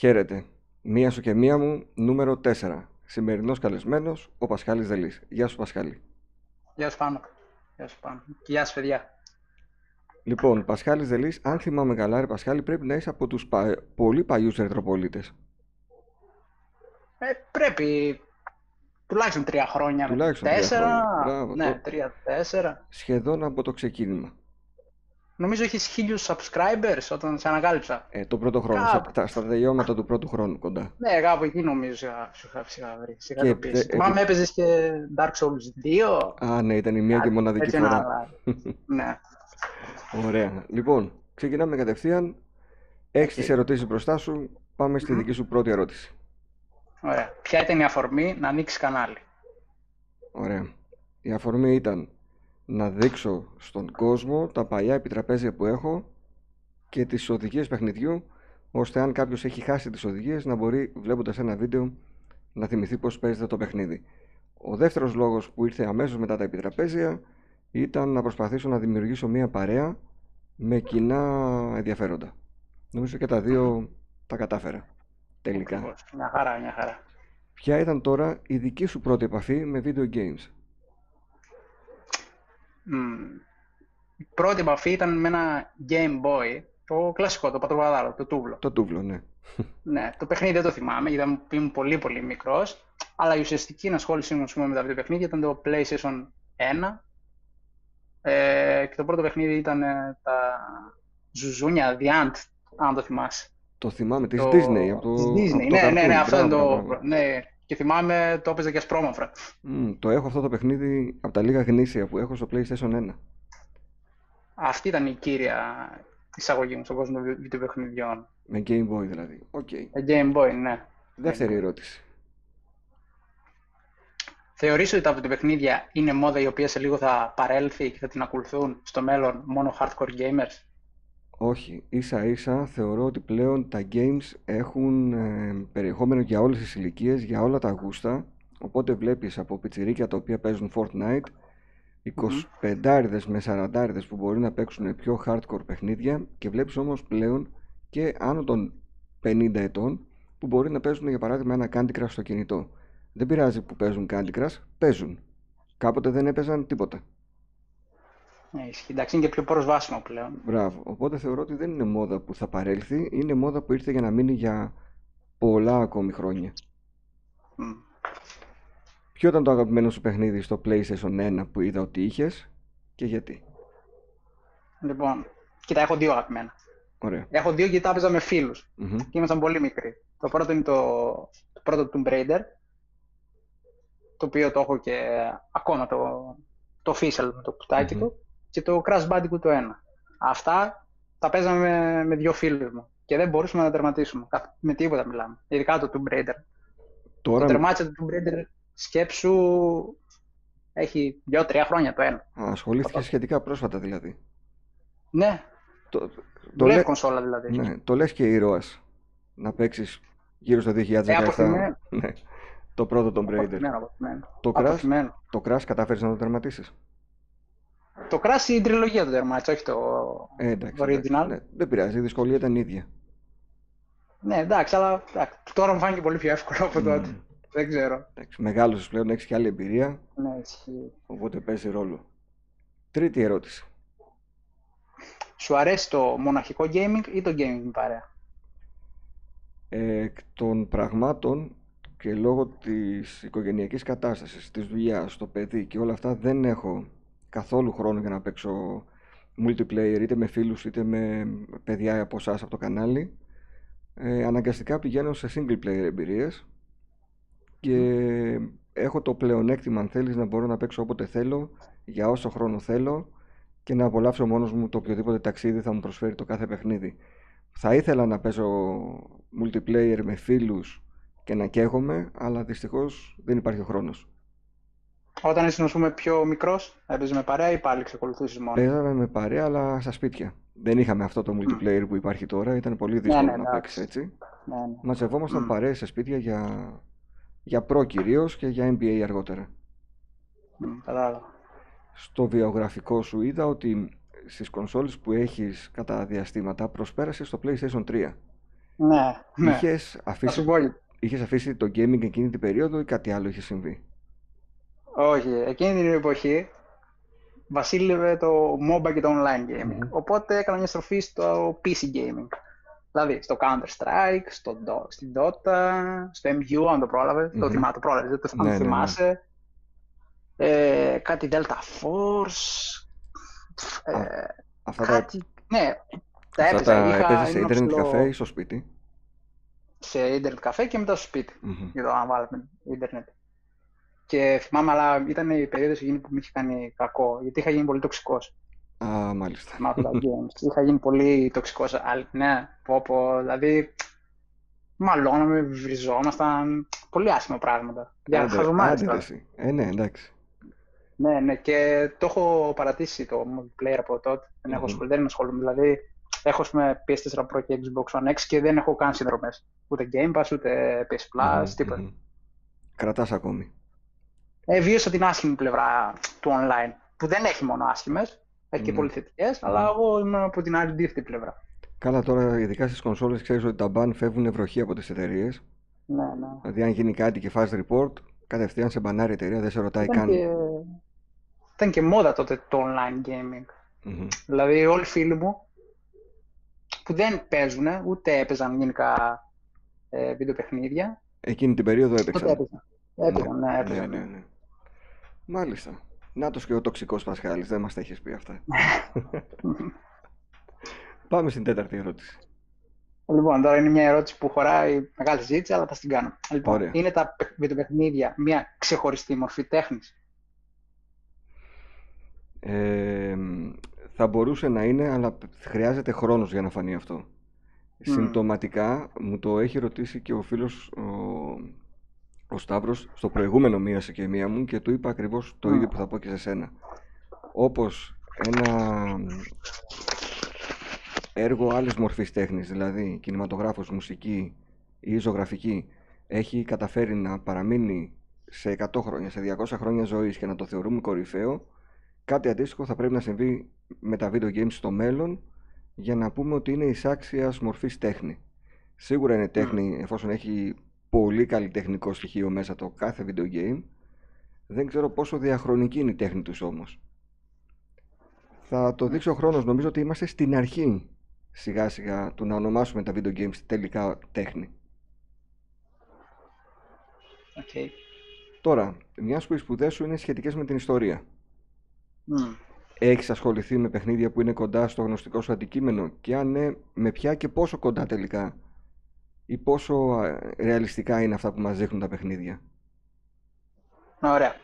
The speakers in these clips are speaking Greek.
Χαίρετε. Μία σου και μία μου, νούμερο 4. Σημερινός καλεσμένος, ο Πασχάλης Δελής. Γεια σου Πασχάλη. Γεια σου Πάνο. Γεια σου Πάνο. Και γεια σου παιδιά. Λοιπόν, Πασχάλης Δελής, αν θυμάμαι καλά, ρε Πασχάλη, πρέπει να είσαι από τους πα... πολύ παλιούς ερθροπολίτες. Ε, πρέπει τουλάχιστον τρία χρόνια. Τουλάχιστον τρία τέσσερα. χρόνια. Μπράβο, ναι, το- τρία-τέσσερα. Σχεδόν από το ξεκίνημα. Νομίζω έχεις χίλιους subscribers όταν σε ανακάλυψα. Ε, το πρώτο χρόνο, Κάπου. στα, στα τελειώματα του πρώτου χρόνου κοντά. Ναι, κάπου εκεί νομίζω σιγά- σου είχα- σιγά βρει. Σιγά Και το πεις. τε- Θυμάμαι έπαιζες και Dark Souls 2. Α, ναι, ήταν η μία και Κάτι μοναδική έτσι φορά. ένα βράδυ. ναι. Ωραία. Λοιπόν, ξεκινάμε κατευθείαν. Έχεις τις ερωτήσεις μπροστά σου. Πάμε στη δική σου πρώτη ερώτηση. Ωραία. Ποια ήταν η αφορμή να ανοίξεις κανάλι; Ωραία. Η αφορμή ήταν να δείξω στον κόσμο τα παλιά επιτραπέζια που έχω και τις οδηγίες παιχνιδιού, ώστε αν κάποιος έχει χάσει τις οδηγίες να μπορεί βλέποντας ένα βίντεο να θυμηθεί πώς παίζεται το παιχνίδι. Ο δεύτερος λόγος που ήρθε αμέσως μετά τα επιτραπέζια ήταν να προσπαθήσω να δημιουργήσω μια παρέα με κοινά ενδιαφέροντα. Νομίζω και τα δύο τα κατάφερα. Τελικά. Ακριβώς. Μια χαρά, μια χαρά. Ποια ήταν τώρα η δική σου πρώτη επαφή με video games? Μμμ. Η πρώτη επαφή ήταν με ένα Game Boy, το κλασικό, το πατροβαδάρο, το τούβλο. Το τούβλο, ναι. Ναι, το παιχνίδι δεν το θυμάμαι, ήταν, ήμουν πολύ πολύ μικρός, αλλά η ουσιαστική ενασχόλησή μου ας πούμε, με τα βιντεοπαιχνίδια ήταν το PlayStation 1 ε, και το πρώτο παιχνίδι ήταν ε, τα ζουζούνια, The Ant, αν το θυμάσαι. Το θυμάμαι, της Το- Disney. Από το, της από Disney, το ναι, ναι, ναι, cartoon. αυτό είναι Μπράβο, το... μπράβο. Ναι, και θυμάμαι το έπαιζε και ασπρόμαυρα. Μμ, το έχω αυτό το παιχνίδι από τα λίγα γνήσια που έχω στο PlayStation 1. Αυτή ήταν η κύρια εισαγωγή μου στον κόσμο των βιντεοπαιχνιδιών. Με Game Boy δηλαδή. Οκ. Ε, Game Boy, ναι. Δεύτερη ερώτηση. Θεωρείς ότι τα βιντεοπαιχνίδια είναι μόδα η οποία σε λίγο θα παρέλθει και θα την ακολουθούν στο μέλλον μόνο hardcore gamers? Όχι, ίσα ίσα θεωρώ ότι πλέον τα games έχουν ε, περιεχόμενο για όλες τις ηλικίες, για όλα τα γούστα. Οπότε βλέπεις από πιτσιρίκια τα οποία παίζουν Fortnite, 25 με 40 που μπορεί να παίξουν πιο hardcore παιχνίδια και βλέπεις όμως πλέον και άνω των 50 ετών που μπορεί να παίζουν για παράδειγμα ένα Candy Crush στο κινητό. Δεν πειράζει που παίζουν Candy Crush, παίζουν. Κάποτε δεν έπαιζαν τίποτα. Ναι, ισχύει. Εντάξει, είναι και πιο προσβάσιμο πλέον. Μπράβο. Οπότε θεωρώ ότι δεν είναι μόδα που θα παρέλθει, είναι μόδα που ήρθε για να μείνει για πολλά ακόμη χρόνια. Μμ. Ποιο ήταν το αγαπημένο σου παιχνίδι στο PlayStation 1 που είδα ότι είχες και γιατί; Λοιπόν, κοίτα, έχω δύο αγαπημένα. Ωραία. Έχω δύο γιατί τα έπαιζα με φίλους Μμμ. και ήμασταν πολύ μικροί. Το πρώτο είναι το, το πρώτο Tomb Raider, το οποίο το έχω και ακόμα το, το official με το κουτάκι Μμμ. του, και το Crash Bandicoot το ένα. Αυτά τα παίζαμε με, με δύο φίλους μου και δεν μπορούσαμε να τα τερματίσουμε. Κα- Με τίποτα μιλάμε. Ειδικά το Tomb Raider. Το Τώρα τερμάτισα το Tomb Raider σκέψου έχει δύο-τρία χρόνια το ένα. Α, ασχολήθηκες σχετικά πρόσφατα δηλαδή. Ναι, Το, το, δουλεύει λέ- κονσόλα δηλαδή. ναι, το λες και ήρωας να παίξεις γύρω στο 2017 Ε, αποθυμένο. ναι, το πρώτο Tomb Raider. Αποθυμένο, αποθυμένο. Το Crash, Αποθυμένο. το Crash κατάφερες να το τερματίσεις; Το Crash η τριλογία του τερμάτισε, όχι το Ε, εντάξει, το εντάξει, original. ναι, δεν πειράζει, η δυσκολία ήταν η ίδια. Ναι, εντάξει, αλλά εντάξει, τώρα μου φάνηκε πολύ πιο εύκολο από τότε. Μμ. Δεν ξέρω. Εντάξει, μεγάλωσες πλέον, έχεις και άλλη εμπειρία, Ναι, ισχύει. οπότε παίζει ρόλο. Τρίτη ερώτηση. Σου αρέσει το μοναχικό gaming ή το gaming με παρέα; Εκ των πραγμάτων και λόγω της οικογενειακής κατάστασης, της δουλειάς, το παιδί και όλα αυτά δεν έχω καθόλου χρόνο για να παίξω multiplayer είτε με φίλους είτε με παιδιά από εσάς από το κανάλι. Ε, αναγκαστικά πηγαίνω σε single player εμπειρίες και έχω το πλεονέκτημα αν θέλεις να μπορώ να παίξω όποτε θέλω, για όσο χρόνο θέλω και να απολαύσω μόνος μου το οποιοδήποτε ταξίδι θα μου προσφέρει το κάθε παιχνίδι. Θα ήθελα να παίζω multiplayer με φίλους και να καίγομαι, αλλά δυστυχώς δεν υπάρχει ο χρόνος. Όταν ήσουν, ας πούμε, πιο μικρός, έπαιζε με παρέα ή πάλι εξακολουθούσες μόνο; Παίζαμε με παρέα, αλλά στα σπίτια. Δεν είχαμε αυτό το multiplayer που υπάρχει τώρα, ήταν πολύ δύσκολο ναι, να εντάξει. παίξεις έτσι. Ναι, ναι. Μαζευόμασταν Μμ. παρέες σε σπίτια για, για Pro κυρίως και για NBA αργότερα. Μμ, Κατάλαβα. Στο βιογραφικό σου είδα ότι στις κονσόλες που έχεις κατά διαστήματα προσπέρασες στο PlayStation 3. Ναι, ναι. Είχες Θα αφήσει, σου πω. είχες αφήσει το gaming εκείνη την περίοδο ή κάτι άλλο είχε συμβεί; Όχι, εκείνη την εποχή βασίλευε το MOBA και το online gaming. Μμμ. Οπότε έκανα μια στροφή στο PC gaming. Δηλαδή στο Counter-Strike, στο, Do- στην Dota, στο MU, αν το πρόλαβε. Το Μμμ. θυμά, το πρόλαβε, δεν το αν Ναι, το ναι, ναι. θυμάσαι. Ε, κάτι Delta Force. Ε, Αυτά τα, κάτι, ναι, τα αυτά έπαιζα. τα Είχα έπαιζες σε ένα ίντερνετ ψηλό- καφέ ή στο σπίτι; σε ίντερνετ καφέ και μετά στο σπίτι. Μμμ. για το να βάλουμε ίντερνετ. Και θυμάμαι, αλλά ήταν η περίοδος εκείνη που με είχε κάνει κακό, γιατί είχα γίνει πολύ τοξικός Α, μάλιστα. με αυτά τα games. είχα γίνει πολύ τοξικός. Ναι, πω, πω, δηλαδή. Μαλώναμε, βριζόμασταν. Πολύ άσχημα πράγματα. Για Άντε, χαζομάρες άντε ρε τώρα. εσύ. Ε, ναι, εντάξει. Ναι, ναι, και το έχω παρατήσει το multiplayer από τότε. Δεν έχω Μμμ. ασχοληθεί, δεν ασχολούμαι. Δηλαδή, έχω ας πούμε, PS4 Pro και Xbox One X και δεν έχω καν συνδρομές. Ούτε Game Pass, ούτε PS Plus, Μμμ, τίποτα. μμμ. Κρατάς ακόμη. Ε, βίωσα την άσχημη πλευρά του online, που δεν έχει μόνο άσχημες, έχει και Ναι. πολύ θετικές, αλλά εγώ ήμουν από την άλλη αντίθετη πλευρά. Καλά, τώρα ειδικά στις κονσόλες ξέρεις ότι τα ban φεύγουν βροχή από τις εταιρείες. Ναι, ναι. Δηλαδή, αν γίνει κάτι και φας report, κατευθείαν σε μπανάρει η εταιρεία, δεν σε ρωτάει Ήταν καν. και, ήταν και μόδα τότε το online gaming. Μμμ. Δηλαδή, όλοι οι φίλοι μου που δεν παίζουν, ούτε έπαιζαν γενικά ε, βιντεοπαιχνίδια, Εκείνη την περίοδο ούτε έπαιξαν. έπαιζαν. Έπαιζαν, ναι, ναι, έπαιζαν. ναι, ναι. Μάλιστα. Νάτος και ο τοξικός Πασχάλης, δεν μας τα έχεις πει αυτά. Πάμε στην τέταρτη ερώτηση. Λοιπόν, τώρα είναι μια ερώτηση που χωράει μεγάλη συζήτηση, αλλά θα την κάνω. Λοιπόν, Ωραία. είναι τα παι- βιντεοπαιχνίδια μια ξεχωριστή μορφή τέχνης; Ε, θα μπορούσε να είναι, αλλά χρειάζεται χρόνος για να φανεί αυτό. Συμπτωματικά μου το έχει ρωτήσει και ο φίλος ο, ο Σταύρος στο προηγούμενο μία σε και μία μου και του είπα ακριβώς το Μμ. ίδιο που θα πω και σε σένα. Όπως ένα έργο άλλης μορφής τέχνης, δηλαδή κινηματογράφος, μουσική ή ζωγραφική, έχει καταφέρει να παραμείνει σε 100 χρόνια, σε 200 χρόνια ζωής και να το θεωρούμε κορυφαίο, κάτι αντίστοιχο θα πρέπει να συμβεί με τα video games στο μέλλον για να πούμε ότι είναι εισάξιας μορφής τέχνη. Σίγουρα είναι τέχνη εφόσον έχει πολύ καλλιτεχνικό στοιχείο μέσα το κάθε video game. Δεν ξέρω πόσο διαχρονική είναι η τέχνη τους όμως. Θα το δείξει ο χρόνος. Νομίζω ότι είμαστε στην αρχή σιγά σιγά του να ονομάσουμε τα video games τελικά τέχνη. Okay. Τώρα, μιας που οι σπουδές σου είναι σχετικές με την ιστορία. Mm. Έχεις ασχοληθεί με παιχνίδια που είναι κοντά στο γνωστικό σου αντικείμενο; Και αν ναι, με ποια και πόσο κοντά τελικά ή πόσο α, ρεαλιστικά είναι αυτά που μας δείχνουν τα παιχνίδια; Ωραία.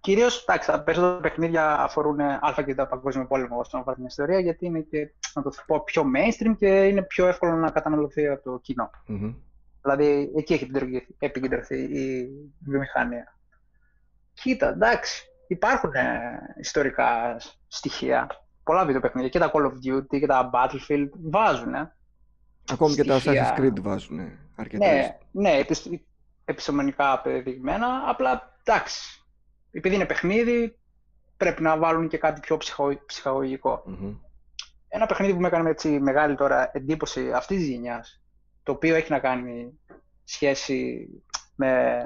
Κυρίως, εντάξει, τα περισσότερα παιχνίδια αφορούν ε, α και τα παγκόσμιο πόλεμο όσον αφορά την ιστορία, γιατί είναι και, να το πω, πιο mainstream και είναι πιο εύκολο να καταναλωθεί από το κοινό. Μμμ. Δηλαδή, εκεί έχει επικεντρωθεί- επικεντρωθεί η βιομηχανία. Κοίτα, εντάξει, υπάρχουν ε, ιστορικά στοιχεία. Πολλά βιντεοπαιχνίδια και τα Call of Duty και τα Battlefield βάζουν. Ε. Ακόμη και τα Στοιχεία. Assassin's Creed βάζουν αρκετές. Ναι, ναι, επισ- επιστημονικά απεδειγμένα. Απλά εντάξει. Επειδή είναι παιχνίδι, πρέπει να βάλουν και κάτι πιο ψυχο- ψυχαγωγικό. Μμμ. Ένα παιχνίδι που με έκανε έτσι μεγάλη τώρα εντύπωση αυτής της γενιάς, το οποίο έχει να κάνει σχέση με,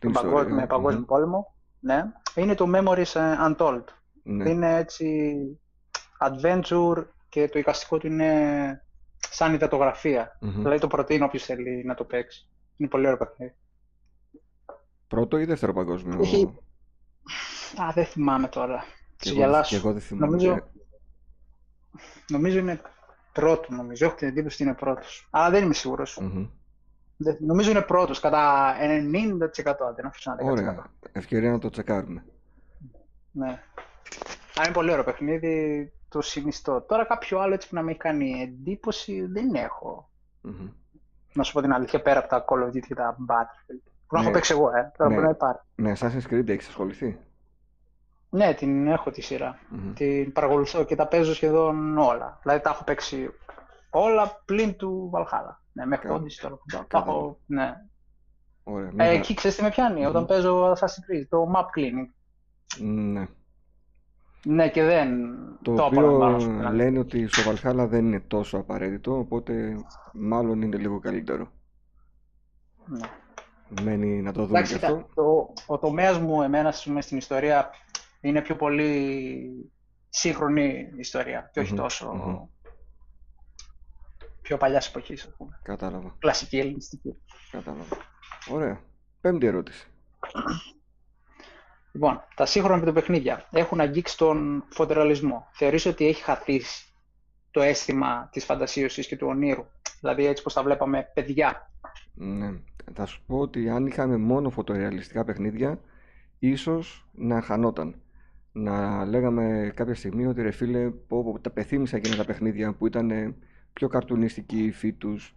Την τον παγκόσμιο, ιστορία. με παγκόσμιο Μμμ. πόλεμο, ναι, είναι το Memories ε, Untold. Ναι. Είναι έτσι adventure και το εικαστικό του είναι σαν υδατογραφία. Μμμ. Δηλαδή το προτείνω όποιος θέλει να το παίξει. Είναι πολύ ωραίο παιχνίδι. Πρώτο ή δεύτερο παγκόσμιο; Έχει- Α, δεν θυμάμαι τώρα. Και Σου εγώ, γελάσω. και εγώ δεν θυμάμαι. Νομίζω, νομίζω είναι πρώτος, νομίζω. Έχω την εντύπωση ότι είναι πρώτος. Αλλά δεν είμαι σίγουρος. Μμμ. Δεν- Νομίζω είναι πρώτος, κατά 90% αν δεν αφήσω ένα 10%. Ωραία. Ευκαιρία να το τσεκάρουμε. Ναι. Αλλά είναι πολύ ωραίο παιχνίδι, το συνιστώ. Τώρα κάποιο άλλο έτσι που να με έχει κάνει εντύπωση δεν έχω. Μμμ. Να σου πω την αλήθεια, πέρα από τα Call of Duty και τα Battlefield. Που να Ναι. έχω παίξει εγώ, ε. Τώρα Ναι. μπορεί να υπάρχει. Με Assassin's Creed έχεις ασχοληθεί; Ναι, την έχω τη σειρά. Μμμ. Την παρακολουθώ και τα παίζω σχεδόν όλα. Δηλαδή τα έχω παίξει όλα πλην του Valhalla. Ναι, μέχρι Καλά. το Odyssey τώρα. που Τα Καλά. έχω, ναι. Ωραία. Ε, Μια- εκεί ξέρεις τι με πιάνει, Μμμ. όταν παίζω Assassin's Creed, το map cleaning. Ναι. Ναι, και δεν Το το οποίο απολαμβάνω. λένε ότι στο Valhalla δεν είναι τόσο απαραίτητο, οπότε μάλλον είναι λίγο καλύτερο. Ναι. Μένει να το δούμε Εντάξει, και κοίτα, αυτό. το, ο τομέας μου, εμένα, ας πούμε, στην ιστορία είναι πιο πολύ σύγχρονη ιστορία και όχι Μμμ, τόσο μμμ. πιο παλιάς εποχής, ας πούμε. Κατάλαβα, Κλασική ελληνιστική. κατάλαβα. Ωραία. Πέμπτη ερώτηση. Λοιπόν, τα σύγχρονα βιντεοπαιχνίδια έχουν αγγίξει τον φωτεραλισμό. Θεωρείς ότι έχει χαθήσει το αίσθημα της φαντασίωσης και του ονείρου; Δηλαδή έτσι πως τα βλέπαμε παιδιά. Ναι. Θα σου πω ότι αν είχαμε μόνο φωτορεαλιστικά παιχνίδια, ίσως να χανόταν. Να λέγαμε κάποια στιγμή ότι ρε φίλε, πω, πω, τα πεθύμισα εκείνα τα παιχνίδια που ήταν ε, πιο καρτουνιστική η υφή τους,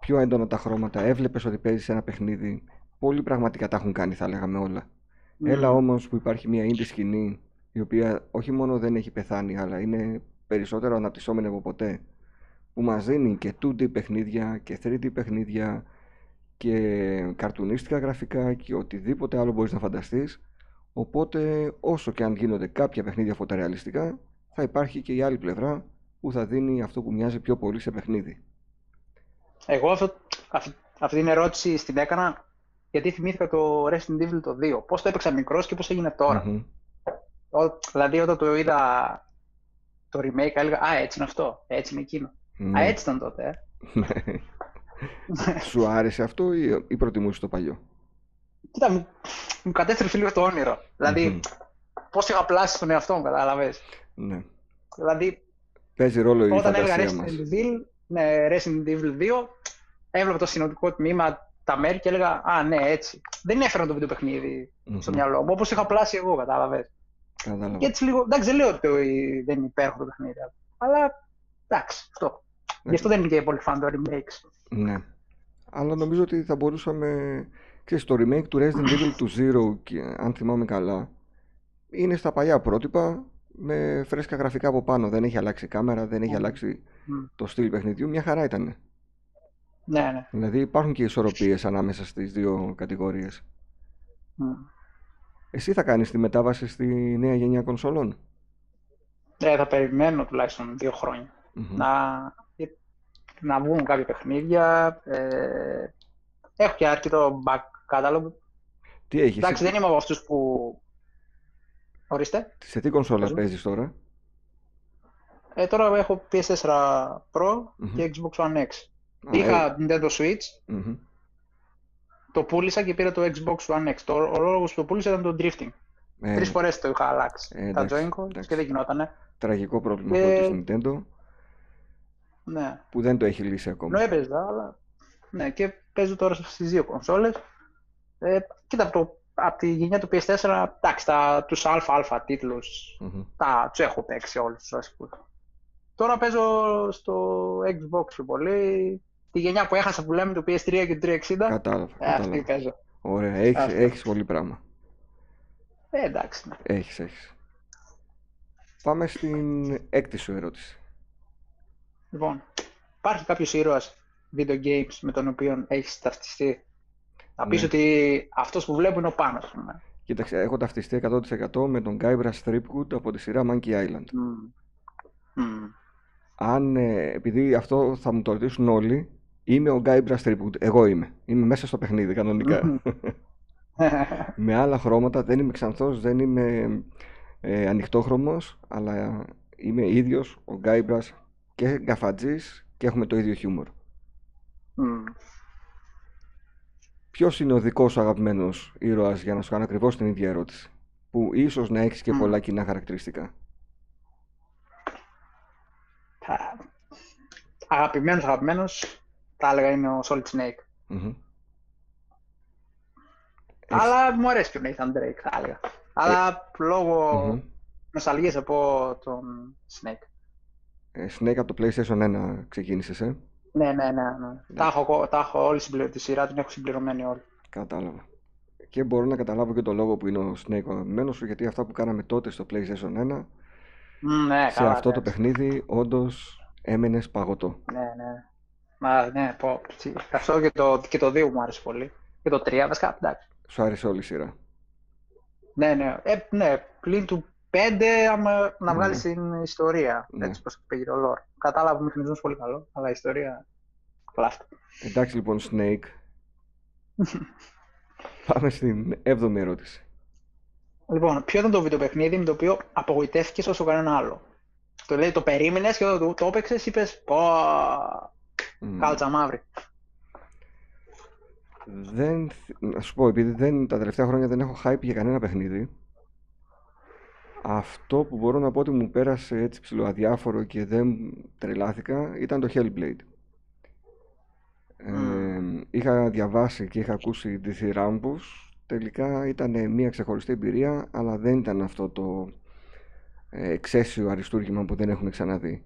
πιο έντονα τα χρώματα, έβλεπες ότι παίζεις ένα παιχνίδι. Πολύ πραγματικά τα έχουν κάνει, θα λέγαμε όλα. Έλα Μμμ. όμως που υπάρχει μια indie σκηνή, η οποία όχι μόνο δεν έχει πεθάνει, αλλά είναι περισσότερο αναπτυσσόμενη από ποτέ, που μας δίνει και 2D παιχνίδια και 3D παιχνίδια και καρτουνίστικα γραφικά και οτιδήποτε άλλο μπορείς να φανταστείς. Οπότε όσο και αν γίνονται κάποια παιχνίδια φωτορεαλιστικά, θα υπάρχει και η άλλη πλευρά που θα δίνει αυτό που μοιάζει πιο πολύ σε παιχνίδι. Εγώ αυτό, αυτή, αυτή την ερώτηση την έκανα γιατί θυμήθηκα το Resident Evil το 2. Πώς το έπαιξα μικρός και πώς έγινε τώρα. Μμμ. Ο- δηλαδή όταν το είδα το remake έλεγα «Α, έτσι είναι αυτό, έτσι είναι εκείνο». Α, Ναι. έτσι ήταν τότε, ε. Σου άρεσε αυτό ή, ή προτιμούσες το παλιό; Κοίτα, μου, μου κατέστρεψε λίγο το όνειρο. Δηλαδή, Μμμ. πώς είχα πλάσει στον εαυτό μου, κατάλαβες. Ναι. Δηλαδή, Παίζει ρόλο η όταν έλεγα φαντασία μας. Resident Evil, ναι, Resident Evil 2, έβλεπα το συνοδικό τμήμα, τα μέρη και έλεγα «Α, ναι, έτσι». Δεν έφερα το βίντεο παιχνίδι στο Μμμ. μυαλό μου, όπως είχα πλάσει εγώ, κατάλαβες. Κατάλαβα. Και έτσι λίγο, εντάξει, δεν λέω ότι δεν είναι υπέροχο το παιχνίδι, αλλά εντάξει, αυτό. Ναι. Γι' αυτό δεν είναι και πολύ fan το remakes. Ναι. Αλλά νομίζω ότι θα μπορούσαμε. Ξέρεις, το remake του Resident Evil του Zero, και, αν θυμάμαι καλά, είναι στα παλιά πρότυπα με φρέσκα γραφικά από πάνω. Δεν έχει αλλάξει η κάμερα, δεν έχει Μμ. αλλάξει Μμ. το στυλ παιχνιδιού. Μια χαρά ήταν. Ναι, ναι. Δηλαδή υπάρχουν και ισορροπίες ανάμεσα στις δύο κατηγορίες. Μμ. Εσύ θα κάνεις τη μετάβαση στη νέα γενιά κονσολών. Ε, θα περιμένω τουλάχιστον δύο χρόνια. Μμμ. να, να βγουν κάποια παιχνίδια. Ε, έχω και αρκετό back catalog. Τι έχεις, Εντάξει, δεν είμαι από αυτούς που... Ορίστε. σε τι κονσόλα Πες μου. παίζεις τώρα; Ε, τώρα έχω PS4 Pro Μμμ. και Xbox One X. Α, Είχα Nintendo Switch, ε, μμμ. το πούλησα και πήρα το Xbox One X. Το, ο λόγος που το πούλησα ήταν το drifting. Ε, Τρεις φορές το είχα αλλάξει ε, τα εντάξει, Joy-Con εντάξει. και δεν γινότανε. Τραγικό πρόβλημα Και- αυτό της Nintendo Ναι, που δεν το έχει λύσει ακόμα. ενώ έπαιζα, αλλά... Ναι, και παίζω τώρα στις δύο κονσόλες. Ε, κοίτα, από, το, από τη γενιά του PS4, εντάξει, τα, τους αλφα-αλφα τίτλους Μμμ. τα τους έχω παίξει όλους τους βασικούς. Τώρα παίζω στο Xbox πιο πολύ. Τη γενιά που έχασα που λέμε το PS3 και το 360. Κατάλαβα, ε, αυτή κατάλαβα. παίζω. Ωραία, έχεις, Αυτή. έχεις πολύ πράγμα. Ε, εντάξει. ναι. Έχεις, έχεις. Πάμε στην έκτη σου ερώτηση. Λοιπόν, υπάρχει κάποιος ήρωας video games με τον οποίο έχεις ταυτιστεί; Θα πεις Ναι. ότι αυτός που βλέπω είναι ο Πάνος. ας πούμε. Κοίταξε, έχω ταυτιστεί 100% με τον Guybrush Threepwood από τη σειρά Monkey Island. Μμμ. Μμμ. Αν, ε, επειδή αυτό θα μου το ρωτήσουν όλοι, είμαι ο Guybrush Threepwood. Εγώ είμαι. Είμαι μέσα στο παιχνίδι, κανονικά. με άλλα χρώματα, δεν είμαι ξανθός, δεν είμαι ε, ανοιχτόχρωμος, αλλά είμαι ίδιος, ο Guybrush και γκαφατζής και έχουμε το ίδιο χιούμορ. Μμμ. Ποιος είναι ο δικός σου αγαπημένος ήρωας για να σου κάνω ακριβώς την ίδια ερώτηση, που ίσως να έχεις και Μμ. πολλά κοινά χαρακτηριστικά; Θα- Αγαπημένος, αγαπημένος, θα έλεγα είναι ο Solid Snake. Μμμ. Έχεις- Αλλά μου αρέσει και ο Nathan Drake, θα έλεγα. Αλλά λόγω Μμμ. νοσταλγίας από τον Snake. Ε, Snake από το PlayStation 1 ξεκίνησες, ε; Ναι, ναι, ναι. ναι. Τα έχω, ακο- τα έχω όλη συμπληρω... τη σειρά την έχω συμπληρωμένη όλη. Κατάλαβα. Και μπορώ να καταλάβω και το λόγο που είναι ο Snake ο αγαπημένος σου, γιατί αυτά που κάναμε τότε στο PlayStation 1, Μμ, ναι, σε καλά, αυτό το εντάξει. παιχνίδι όντως έμενες παγωτό. Ναι, ναι. Μα, ναι, πω. τσι, Αυτό και το, και το 2 μου άρεσε πολύ. Και το 3, βασικά, εντάξει. Σου άρεσε όλη η σειρά. Ναι, ναι. Ε, ναι, πλην του πέντε άμα, να βγάλεις Ναι. την ιστορία. Ναι. Έτσι πως πήγε ο lore. Κατάλαβα μηχανισμό πολύ καλό, αλλά η ιστορία. Πλάστα. Εντάξει λοιπόν, Snake. Πάμε στην έβδομη ερώτηση. Λοιπόν, ποιο ήταν το βιντεοπαιχνίδι με το οποίο απογοητεύτηκε όσο κανένα άλλο; Το λέει, το περίμενες και όταν το, το έπαιξες, είπες Πω, Μμ. κάλτσα μαύρη. Δεν, θ- να σου πω, επειδή δεν, τα τελευταία χρόνια δεν έχω hype για κανένα παιχνίδι, αυτό που μπορώ να πω ότι μου πέρασε έτσι ψηλοαδιάφορο και δεν τρελάθηκα ήταν το Hellblade. Ε, είχα διαβάσει και είχα ακούσει διθυράμπους, τελικά ήταν μια ξεχωριστή εμπειρία, αλλά δεν ήταν αυτό το ε, εξαίσιο αριστούργημα που δεν έχουμε ξαναδεί.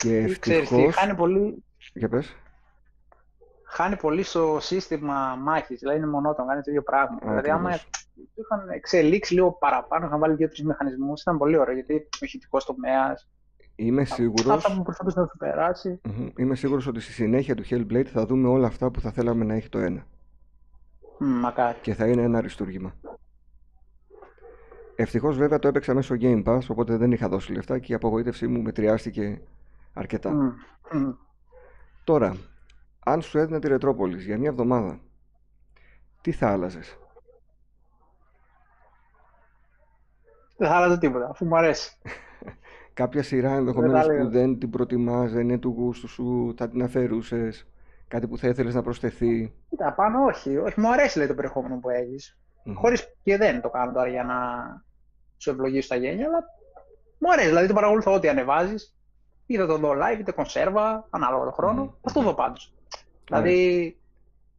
Και Ή Ξέρεις τι, ευτυχώς... χάνει πολύ, Για πες. χάνει πολύ στο σύστημα μάχης. Δηλαδή είναι μονότονο, κάνει το ίδιο πράγμα. δηλαδή, άμα Ακριβώς. το είχαν εξελίξει λίγο παραπάνω, είχαν βάλει δύο-τρεις μηχανισμούς, ήταν πολύ ωραίο γιατί ο ηχητικός τομέα. Είμαι σίγουρος... Αυτά που προσπαθούσε να σου περάσει. Μμμ. Είμαι σίγουρος ότι στη συνέχεια του Hellblade θα δούμε όλα αυτά που θα θέλαμε να έχει το ένα. Μ, μακάρι. Και θα είναι ένα αριστούργημα. Ευτυχώς βέβαια το έπαιξα μέσω Game Pass, οπότε δεν είχα δώσει λεφτά και η απογοήτευσή μου μετριάστηκε αρκετά. Μ, μ. Τώρα, αν σου έδινα τη Ρετρόπολης για μια εβδομάδα, τι θα άλλαζες; Δεν θα άλλαζε τίποτα, αφού μου αρέσει. Κάποια σειρά ενδεχομένως έλεγα. που δεν την προτιμάς, δεν είναι του γούστου σου, θα την αφαιρούσες, κάτι που θα ήθελες να προσθεθεί. Κοίτα, πάνω όχι. Όχι, μου αρέσει λέει, το περιεχόμενο που έχεις. Μμμ. Χωρίς και δεν το κάνω τώρα για να σου ευλογήσω τα γένια, αλλά μου αρέσει. Δηλαδή το παρακολουθώ ό,τι ανεβάζεις. Είτε το δω live, είτε κονσέρβα, ανάλογα το χρόνο. Μμμ. Αυτό δω πάντως. Δηλαδή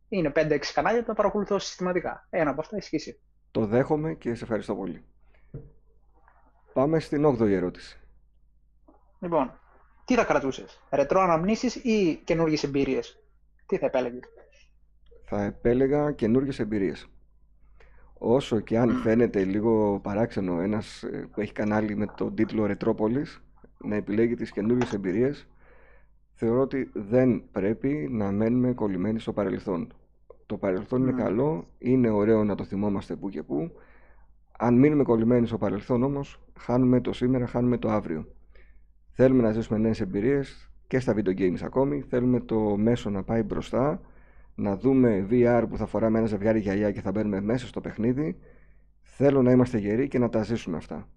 είναι 5-6 κανάλια που τα παρακολουθώ συστηματικά. Ένα από αυτά ισχύει. Το δέχομαι και σε ευχαριστώ πολύ. Πάμε στην 8η ερώτηση. Λοιπόν, τι θα κρατούσες, ρετρό αναμνήσεις ή καινούργιες εμπειρίες; Τι θα επέλεγες; Θα επέλεγα καινούργιες εμπειρίες. Όσο και αν φαίνεται λίγο παράξενο ένας ε, που έχει κανάλι με τον τίτλο Ρετρόπολης να επιλέγει τις καινούργιες εμπειρίες, θεωρώ ότι δεν πρέπει να μένουμε κολλημένοι στο παρελθόν. Το παρελθόν είναι Μμ. καλό, είναι ωραίο να το θυμόμαστε που και που. Αν μείνουμε κολλημένοι στο παρελθόν όμως, χάνουμε το σήμερα, χάνουμε το αύριο. Θέλουμε να ζήσουμε νέες εμπειρίες και στα video games ακόμη. Θέλουμε το μέσο να πάει μπροστά, να δούμε VR που θα φοράμε ένα ζευγάρι γυαλιά και θα μπαίνουμε μέσα στο παιχνίδι. Θέλω να είμαστε γεροί και να τα ζήσουμε αυτά.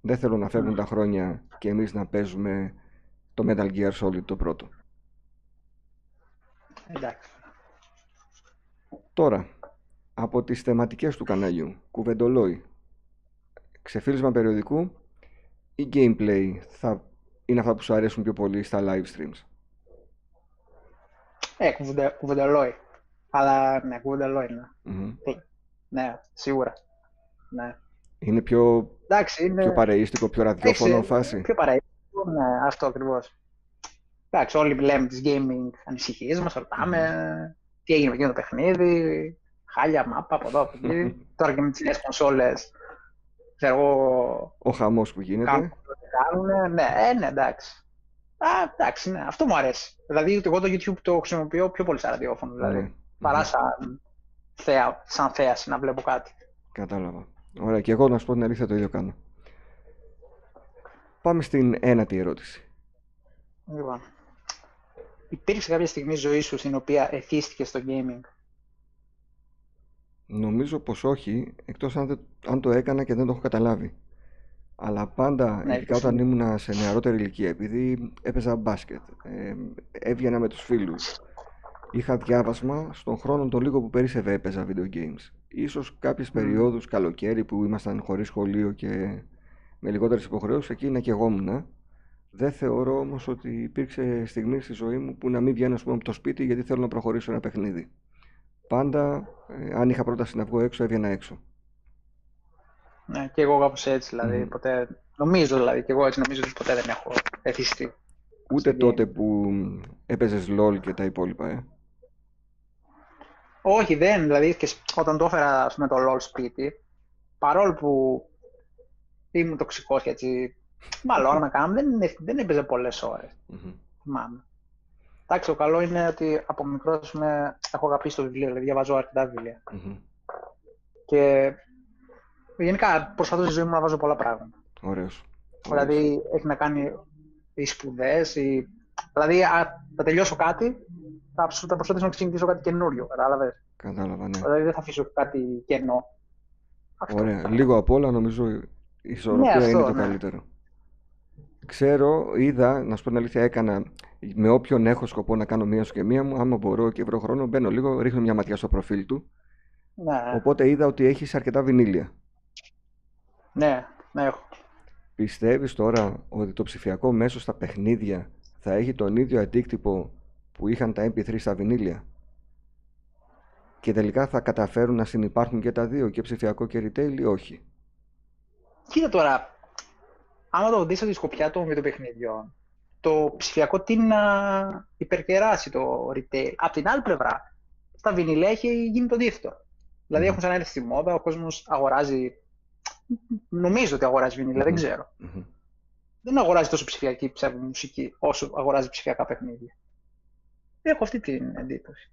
Δεν θέλω να φεύγουν τα χρόνια και εμείς να παίζουμε το Metal Gear Solid το πρώτο. Εντάξει. Τώρα, από τις θεματικές του καναλιού, κουβεντολόι, ξεφύλισμα περιοδικού ή gameplay θα είναι αυτά που σου αρέσουν πιο πολύ στα live streams; Ε, κουβεντε- κουβεντολόι. Αλλά ναι, κουβεντολόι είναι. Μμμ. Ναι, σίγουρα. Ναι. Είναι πιο, Εντάξει, είναι. πιο παρεΐστικο, πιο ραδιόφωνο Εντάξει, φάση. Πιο παραίσθητο, ναι, αυτό ακριβώς. Εντάξει, όλοι λέμε τις gaming ανησυχίες μας, ρωτάμε τι έγινε με εκείνο το παιχνίδι, χάλια μάπα από εδώ, από εκεί. Τώρα και με τις νέες κονσόλες, ξέρω εγώ, Ο χαμός που γίνεται. κάνουν κάνουν. Ναι, ε, ναι, εντάξει. Α, εντάξει, ναι, αυτό μου αρέσει. Δηλαδή, εγώ το YouTube το χρησιμοποιώ πιο πολύ σαν ραδιόφωνο, δηλαδή, Ναι. παρά Μμμ. σαν, θέα, σαν θέαση να βλέπω κάτι. Κατάλαβα. Ωραία, και εγώ να σου πω την αλήθεια το ίδιο κάνω. Πάμε στην ένατη ερώτηση. Λοιπόν, υπήρξε κάποια στιγμή ζωή σου στην οποία εθίστηκες στο gaming; Νομίζω πως όχι, εκτός αν, δεν- αν το έκανα και δεν το έχω καταλάβει. Αλλά πάντα, Ναι, ειδικά πώς όταν είναι. ήμουνα σε νεαρότερη ηλικία, επειδή έπαιζα μπάσκετ, ε, έβγαινα με τους φίλους, είχα διάβασμα, στον χρόνο το λίγο που περίσευε έπαιζα video games. Ίσως κάποιες Μμ. περιόδους, καλοκαίρι που ήμασταν χωρίς σχολείο και με λιγότερες υποχρεώσεις, εκεί να καιγόμουν. Δεν θεωρώ όμως ότι υπήρξε στιγμή στη ζωή μου που να μην βγαίνω ας πούμε, από το σπίτι γιατί θέλω να προχωρήσω ένα παιχνίδι. Πάντα, ε, αν είχα πρόταση να βγω έξω, έβγαινα έξω. Ναι, και εγώ κάπως έτσι, δηλαδή, Μμμ. ποτέ, νομίζω δηλαδή, και εγώ έτσι νομίζω ότι ποτέ δεν έχω εθιστεί. Ούτε στο τότε gaming. που έπαιζες LOL και τα υπόλοιπα, ε. Όχι, δεν, δηλαδή, και σ- όταν το έφερα, ας πούμε, το LOL σπίτι, παρόλο που ήμουν τοξικός και έτσι, μάλλον να κάνω, δεν, δεν έπαιζε πολλές ώρες, Μμμ. θυμάμαι. Εντάξει, το καλό είναι ότι από μικρός με, έχω αγαπήσει το βιβλίο, δηλαδή διαβάζω αρκετά βιβλία. Μμμ. Και γενικά προσπαθώ στη ζωή μου να βάζω πολλά πράγματα. Ωραίος. Δηλαδή έχει να κάνει οι σπουδές. Οι... Δηλαδή, α, θα τελειώσω κάτι, θα, θα προσπαθήσω να ξεκινήσω κάτι καινούριο. Κατάλαβες; Κατάλαβα, ναι. Δηλαδή δεν θα αφήσω κάτι κενό. Αυτό. Ωραία. Λίγο απ' όλα νομίζω η ισορροπία Ναι, αυτό, είναι το ναι. καλύτερο. Ξέρω, είδα, να σου πω την αλήθεια, έκανα με όποιον έχω σκοπό να κάνω μία σου και μία μου. Άμα μπορώ και βρω χρόνο, μπαίνω λίγο, ρίχνω μια ματιά στο προφίλ του. Ναι, Οπότε είδα ότι έχεις αρκετά βινίλια. ναι, ναι, έχω. Πιστεύεις τώρα ότι το ψηφιακό μέσο στα παιχνίδια θα έχει τον ίδιο αντίκτυπο που είχαν τα MP3 στα βινίλια και τελικά θα καταφέρουν να συνεπάρχουν και τα δύο, και ψηφιακό και retail ή όχι; Κοίτα τώρα, άμα το δεις από τη σκοπιά των βιντεοπαιχνιδιών, το ψηφιακό τι να υπερκεράσει το retail. Απ' την άλλη πλευρά, στα βινιλιά έχει γίνει το αντίθετο. Δηλαδή Μμμ. έχουν ξανάρθει στη μόδα, ο κόσμος αγοράζει, νομίζω ότι αγοράζει βινίλια, δεν Μμμ. ξέρω. Μμμ. Δεν αγοράζει τόσο ψηφιακή ψεύδο μουσική όσο αγοράζει ψηφιακά παιχνίδια. Έχω αυτή την εντύπωση.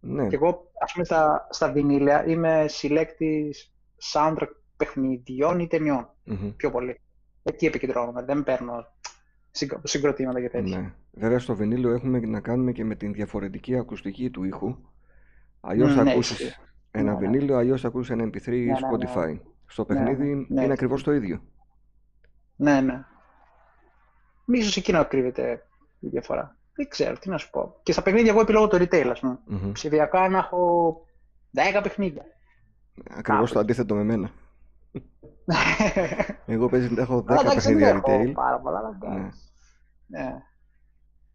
Ναι, Και εγώ, ας πούμε, στα, στα βινίλια είμαι συλλέκτης soundtrack παιχνιδιών ή ταινιών. Μμμ. Πιο πολύ. Εκεί επικεντρώνομαι. Δεν παίρνω συγκρο- συγκροτήματα και τέτοια. ναι. Βέβαια στο βινίλιο έχουμε να κάνουμε και με την διαφορετική ακουστική του ήχου. Αλλιώς Μμ, θα ναι, ακούσεις ισχύει. ένα Ναι, ναι. βινίλιο, αλλιώς θα ακούσεις ένα MP3 ή Ναι, ναι, ναι. Spotify. Στο Ναι, παιχνίδι ναι, ναι, είναι ισχύει. ακριβώς το ίδιο. Ναι, ναι. Ίσως εκεί να κρύβεται η διαφορά. Δεν ξέρω, τι να σου πω. Και στα παιχνίδια εγώ επιλέγω το retail, ας πούμε. Μμμ. Ψηφιακά να έχω 10 παιχνίδια. Ακριβώς Κάπου το αντίθετο με μένα. Εγώ παίζει έχω 10 Αλλά εντάξει, δεν παιχνίδια έχω retail. πάρα πολλά, αλλά Ναι. εντάξει. Ναι.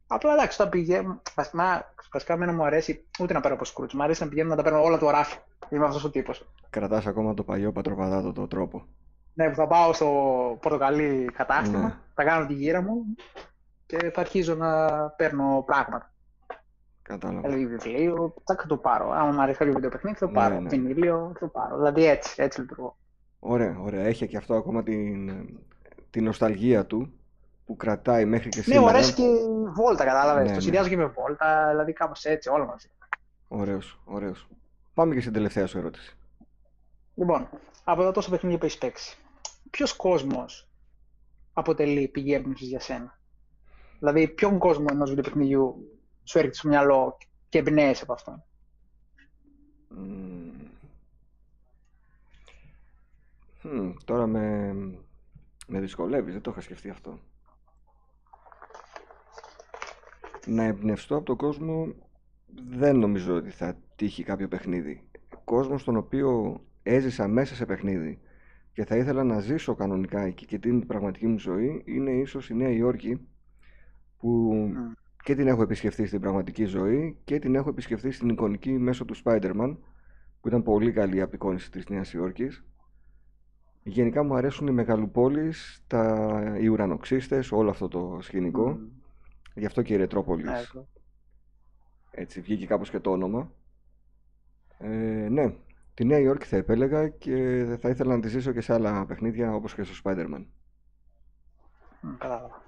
Απλά εντάξει, όταν πηγαίνω. Βασικά, βασικά εμένα μου αρέσει ούτε να παίρνω από σκρούτς. Μου αρέσει να πηγαίνω να τα παίρνω όλα του ράφι. Είμαι αυτός ο τύπος. Κρατάς ακόμα το παλιό πατροπαδάτο το τρόπο. Ναι, που θα πάω στο πορτοκαλί κατάστημα, Ναι. θα κάνω τη γύρα μου και θα αρχίζω να παίρνω πράγματα. Κατάλαβα. Δηλαδή βιβλίο, θα το πάρω. Αν μου αρέσει κάποιο βιντεοπαιχνίδι, θα το Ναι, πάρω. ναι. Βινίλιο, θα το πάρω. Δηλαδή έτσι, έτσι λειτουργώ. Ωραία, ωραία. Έχει και αυτό ακόμα την, την νοσταλγία του που κρατάει μέχρι και Ναι, σήμερα. μου αρέσει και η βόλτα, κατάλαβες. Ναι, το ναι. συνδυάζω και με βόλτα, δηλαδή κάπως έτσι, όλα μαζί. Ωραίος, ωραίος. Πάμε και στην τελευταία σου ερώτηση. Λοιπόν, από τα τόσα παιχνίδια που έχεις παίξει, ποιος κόσμος αποτελεί πηγή έμπνευσης για σένα; Δηλαδή, ποιον κόσμο ενός βιντεοπαιχνιδιού σου έρχεται στο μυαλό και εμπνέεσαι από αυτόν; Μμμ. Μμμ, τώρα με, με δυσκολεύεις, δεν το είχα σκεφτεί αυτό. Να εμπνευστώ από τον κόσμο δεν νομίζω ότι θα τύχει κάποιο παιχνίδι. Κόσμος στον οποίο έζησα μέσα σε παιχνίδι και θα ήθελα να ζήσω κανονικά εκεί και την πραγματική μου ζωή είναι ίσως η Νέα Υόρκη που Μμ. και την έχω επισκεφτεί στην πραγματική ζωή και την έχω επισκεφτεί στην εικονική μέσω του Spider-Man που ήταν πολύ καλή η απεικόνηση της Νέας Υόρκης. Γενικά μου αρέσουν οι μεγαλοπόλεις, τα... οι ουρανοξύστες, όλο αυτό το σκηνικό. Μμ. Γι' αυτό και η Ρετρόπολης, Ναι, αυτό. έτσι βγήκε κάπως και το όνομα. Ε, ναι, τη Νέα Υόρκη θα επέλεγα και θα ήθελα να τη ζήσω και σε άλλα παιχνίδια όπως και στο Spider-Man. Μ, Κατάλαβα.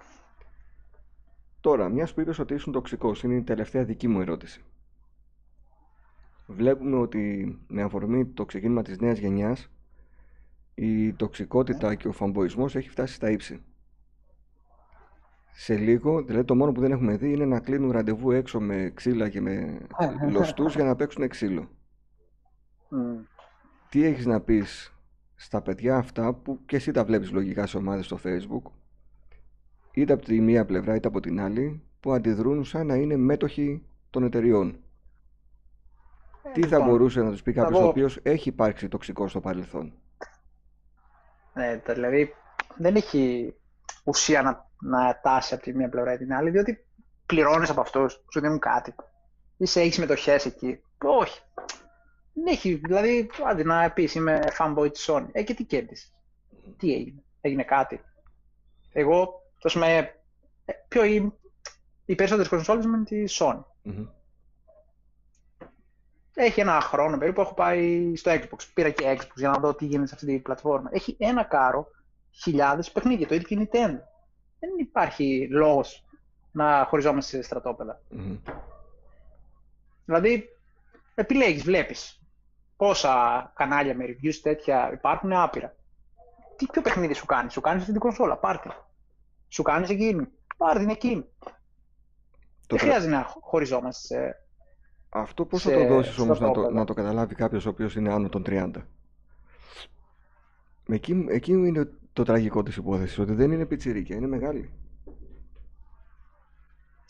Τώρα, μιας που είπες ότι ήσουν τοξικός, είναι η τελευταία δική μου ερώτηση. Βλέπουμε ότι με αφορμή το ξεκίνημα της νέας γενιάς η τοξικότητα και ο φαμποϊσμός έχει φτάσει στα ύψη. Σε λίγο, δηλαδή το μόνο που δεν έχουμε δει είναι να κλείνουν ραντεβού έξω με ξύλα και με λωστούς για να παίξουν ξύλο. Μ. Τι έχεις να πεις στα παιδιά αυτά που και εσύ τα βλέπεις λογικά σε ομάδες στο facebook; Είτε από τη μία πλευρά είτε από την άλλη που αντιδρούν σαν να είναι μέτοχοι των εταιριών. Ε, Τι θα λοιπόν, μπορούσε να τους πει θα κάποιος ο πω- οποίος έχει υπάρξει τοξικό στο παρελθόν; Ναι, τα- δηλαδή δεν έχει ουσία να, να τάσει από τη μία πλευρά ή την άλλη, διότι πληρώνεις από αυτούς, σου δίνουν κάτι. Είσαι, έχεις συμμετοχές εκεί. Όχι. Δεν έχει, δηλαδή, άντε να πεις είμαι fanboy της Sony. Ε, και τι κέρδισες. Τι έγινε. Έγινε κάτι. Εγώ, α πούμε, ε, πιο οι, οι περισσότερες κονσόλες με τη Sony. Μμμ. Έχει ένα χρόνο περίπου έχω πάει στο Xbox. Πήρα και Xbox για να δω τι γίνεται σε αυτή την πλατφόρμα. Έχει ένα κάρο χιλιάδες παιχνίδια. Το ίδιο και η Nintendo. Δεν υπάρχει λόγος να χωριζόμαστε σε στρατόπεδα. Μμμ. Δηλαδή, επιλέγεις, βλέπεις. πόσα κανάλια με reviews τέτοια υπάρχουν, άπειρα. Τι πιο παιχνίδι σου κάνει, σου κάνεις αυτή την κονσόλα, πάρτε. Σου κάνεις εκείνη, πάρτε την εκείνη. Δεν χρειάζεται να χωριζόμαστε Αυτό πώς θα το δώσεις όμως να το, να το καταλάβει κάποιος ο οποίος είναι άνω των 30. Εκεί, εκεί είναι το τραγικό της υπόθεσης, ότι δεν είναι πιτσιρίκια, είναι μεγάλη.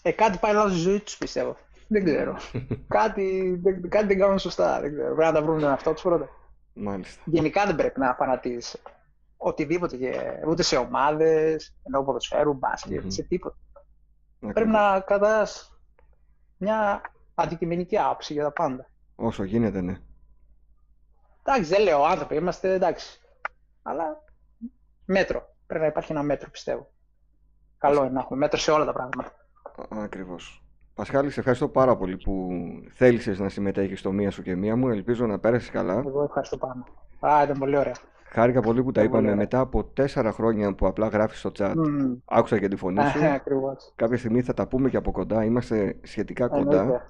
Ε, κάτι πάει λάθος στη ζωή τους, πιστεύω. Δεν ξέρω. κάτι, δεν, κάτι δεν κάνουν σωστά. Δεν ξέρω. Πρέπει να τα βρουν αυτό τους πρώτα. Μάλιστα. Γενικά δεν πρέπει να φανατίζει οτιδήποτε, ούτε σε ομάδες, ενώ ποδοσφαίρου, μπάσκετ, mm-hmm. σε τίποτα. Ακριβώς. Πρέπει να κατάς μια αντικειμενική άποψη για τα πάντα. Όσο γίνεται, ναι. Εντάξει, δεν λέω άνθρωποι, είμαστε εντάξει. Αλλά μέτρο. Πρέπει να υπάρχει ένα μέτρο, πιστεύω. Καλό είναι να έχουμε μέτρο σε όλα τα πράγματα. Ακριβώς. Πασχάλη, σε ευχαριστώ πάρα πολύ που θέλησες να συμμετέχεις στο μία σου και μία μου. Ελπίζω να πέρασες καλά. Εγώ ευχαριστώ πάνω. Α, ήταν πολύ ωραία. Χάρηκα πολύ που τα είπαμε μετά από τέσσερα χρόνια που απλά γράφεις στο chat. Mm. Άκουσα και τη φωνή σου. Ακριβώς. Κάποια στιγμή θα τα πούμε και από κοντά. Είμαστε σχετικά κοντά.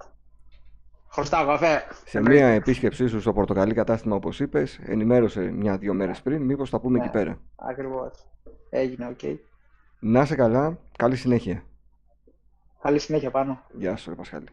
Χρωστάω καφέ. Σε μία επίσκεψή σου στο πορτοκαλί κατάστημα, όπως είπες, ενημέρωσε μια-δύο μέρες πριν. Μήπως τα πούμε εκεί πέρα. Ακριβώς. Έγινε, οκ. Να σε καλά. Καλή συνέχεια. Καλή συνέχεια πάνω. Γεια σου, Πασχάλη.